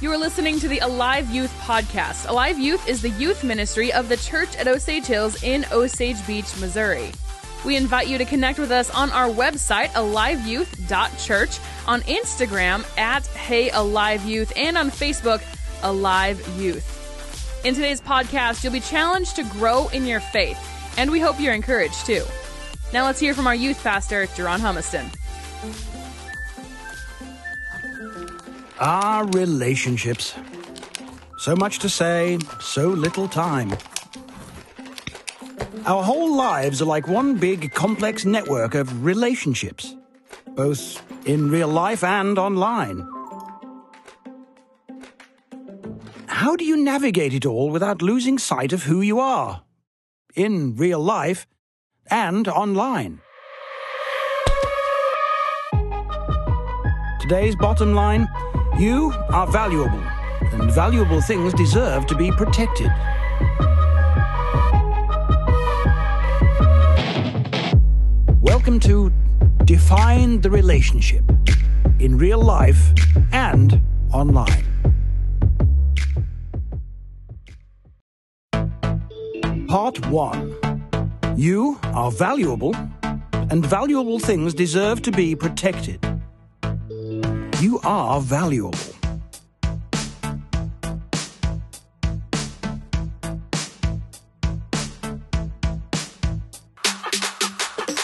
You are listening to the Alive Youth podcast. Alive Youth is the youth ministry of the church at Osage Hills in Osage Beach, Missouri. We invite you to connect with us on our website, aliveyouth.church, on Instagram at Hey Alive Youth, and on Facebook, Alive Youth. In today's podcast, you'll be challenged to grow in your faith, and we hope you're encouraged too. Now let's hear from our youth pastor, Jerron Humiston. Our relationships. So much to say, so little time. Our whole lives are like one big complex network of relationships, both in real life and online. How do you navigate it all without losing sight of who you are? In real life and online. Today's bottom line you are valuable, and valuable things deserve to be protected. Welcome to Define the Relationship in real life and online. Part 1 You are valuable, and valuable things deserve to be protected. You are valuable.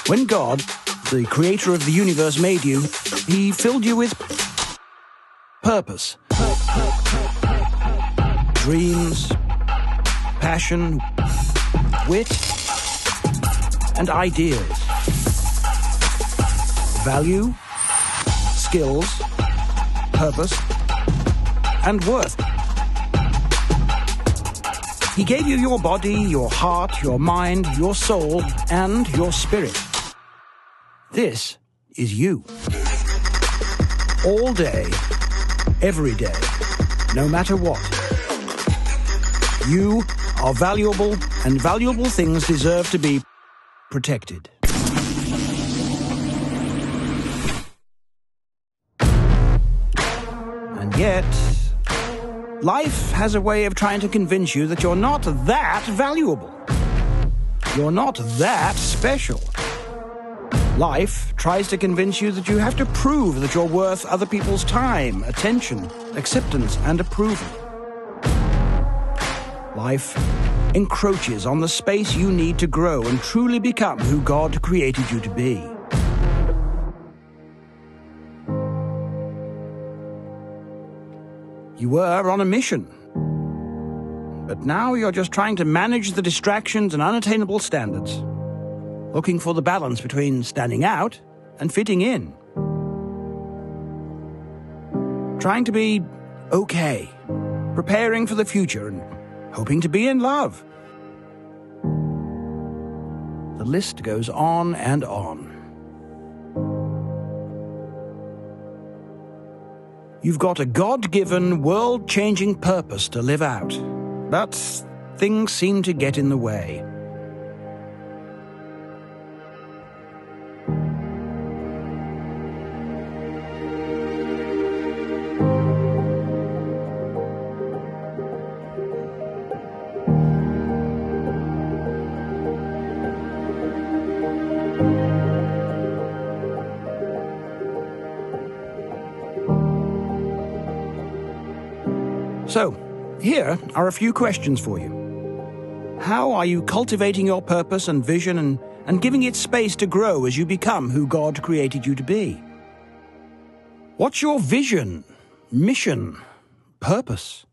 When God, the creator of the universe, made you, he filled you with purpose, dreams, passion, wit, and ideas, value, skills, purpose, and worth. He gave you your body, your heart, your mind, your soul, and your spirit. This is you. All day, every day, no matter what. You are valuable, and valuable things deserve to be protected. Yet, life has a way of trying to convince you that you're not that valuable. You're not that special. Life tries to convince you that you have to prove that you're worth other people's time, attention, acceptance, and approval. Life encroaches on the space you need to grow and truly become who God created you to be. You were on a mission. But now you're just trying to manage the distractions and unattainable standards, looking for the balance between standing out and fitting in. Trying to be okay, preparing for the future, and hoping to be in love. The list goes on and on. You've got a God given, world changing purpose to live out. But things seem to get in the way. So, here are a few questions for you. How are you cultivating your purpose and vision and, and giving it space to grow as you become who God created you to be? What's your vision, mission, purpose?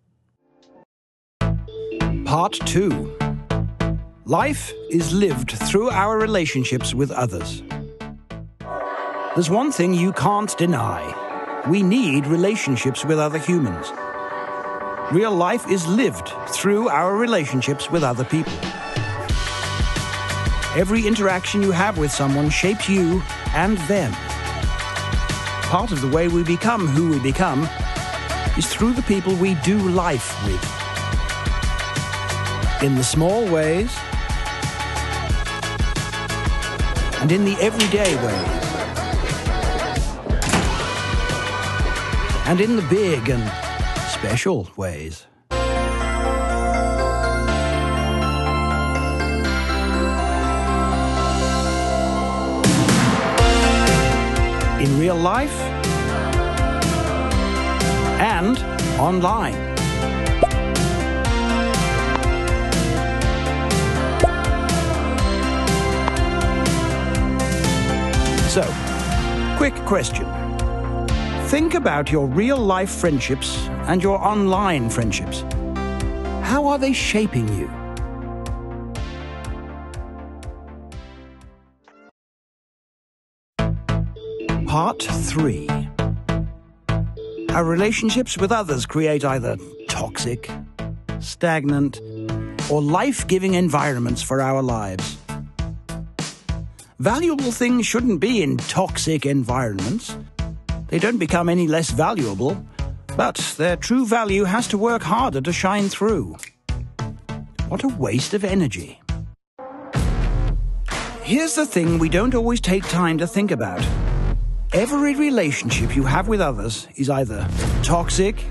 Part 2 Life is lived through our relationships with others. There's one thing you can't deny we need relationships with other humans. Real life is lived through our relationships with other people. Every interaction you have with someone shapes you and them. Part of the way we become who we become is through the people we do life with. In the small ways and in the everyday ways. And in the big and special ways. In real life and online. So, quick question. Think about your real life friendships and your online friendships. How are they shaping you? Part 3 Our relationships with others create either toxic, stagnant, or life giving environments for our lives. Valuable things shouldn't be in toxic environments. They don't become any less valuable, but their true value has to work harder to shine through. What a waste of energy. Here's the thing we don't always take time to think about. Every relationship you have with others is either toxic,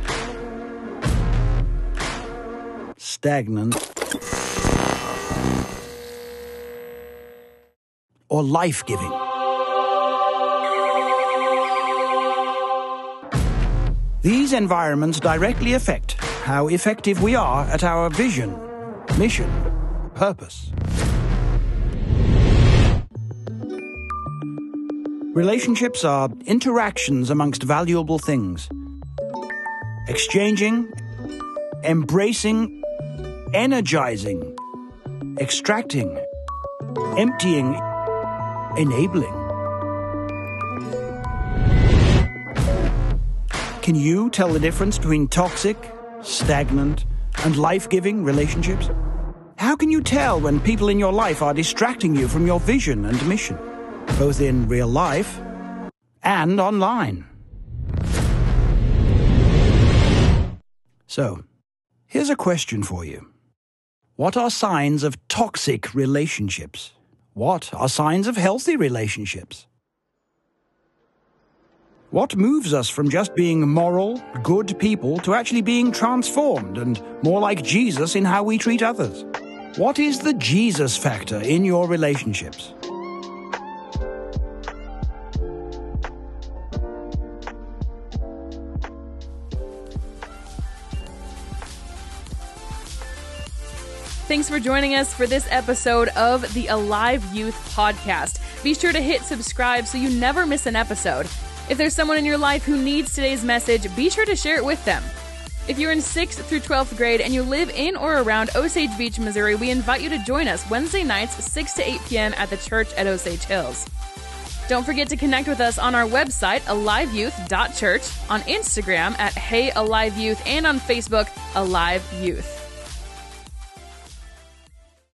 stagnant, or life giving. These environments directly affect how effective we are at our vision, mission, purpose. Relationships are interactions amongst valuable things. Exchanging, embracing, energizing, extracting, emptying, enabling. Can you tell the difference between toxic, stagnant, and life giving relationships? How can you tell when people in your life are distracting you from your vision and mission, both in real life and online? So, here's a question for you What are signs of toxic relationships? What are signs of healthy relationships? What moves us from just being moral, good people to actually being transformed and more like Jesus in how we treat others? What is the Jesus factor in your relationships? Thanks for joining us for this episode of the Alive Youth Podcast. Be sure to hit subscribe so you never miss an episode. If there's someone in your life who needs today's message, be sure to share it with them. If you're in 6th through 12th grade and you live in or around Osage Beach, Missouri, we invite you to join us Wednesday nights, 6 to 8 p.m. at the church at Osage Hills. Don't forget to connect with us on our website, aliveyouth.church, on Instagram at Hey Alive Youth, and on Facebook, Alive Youth.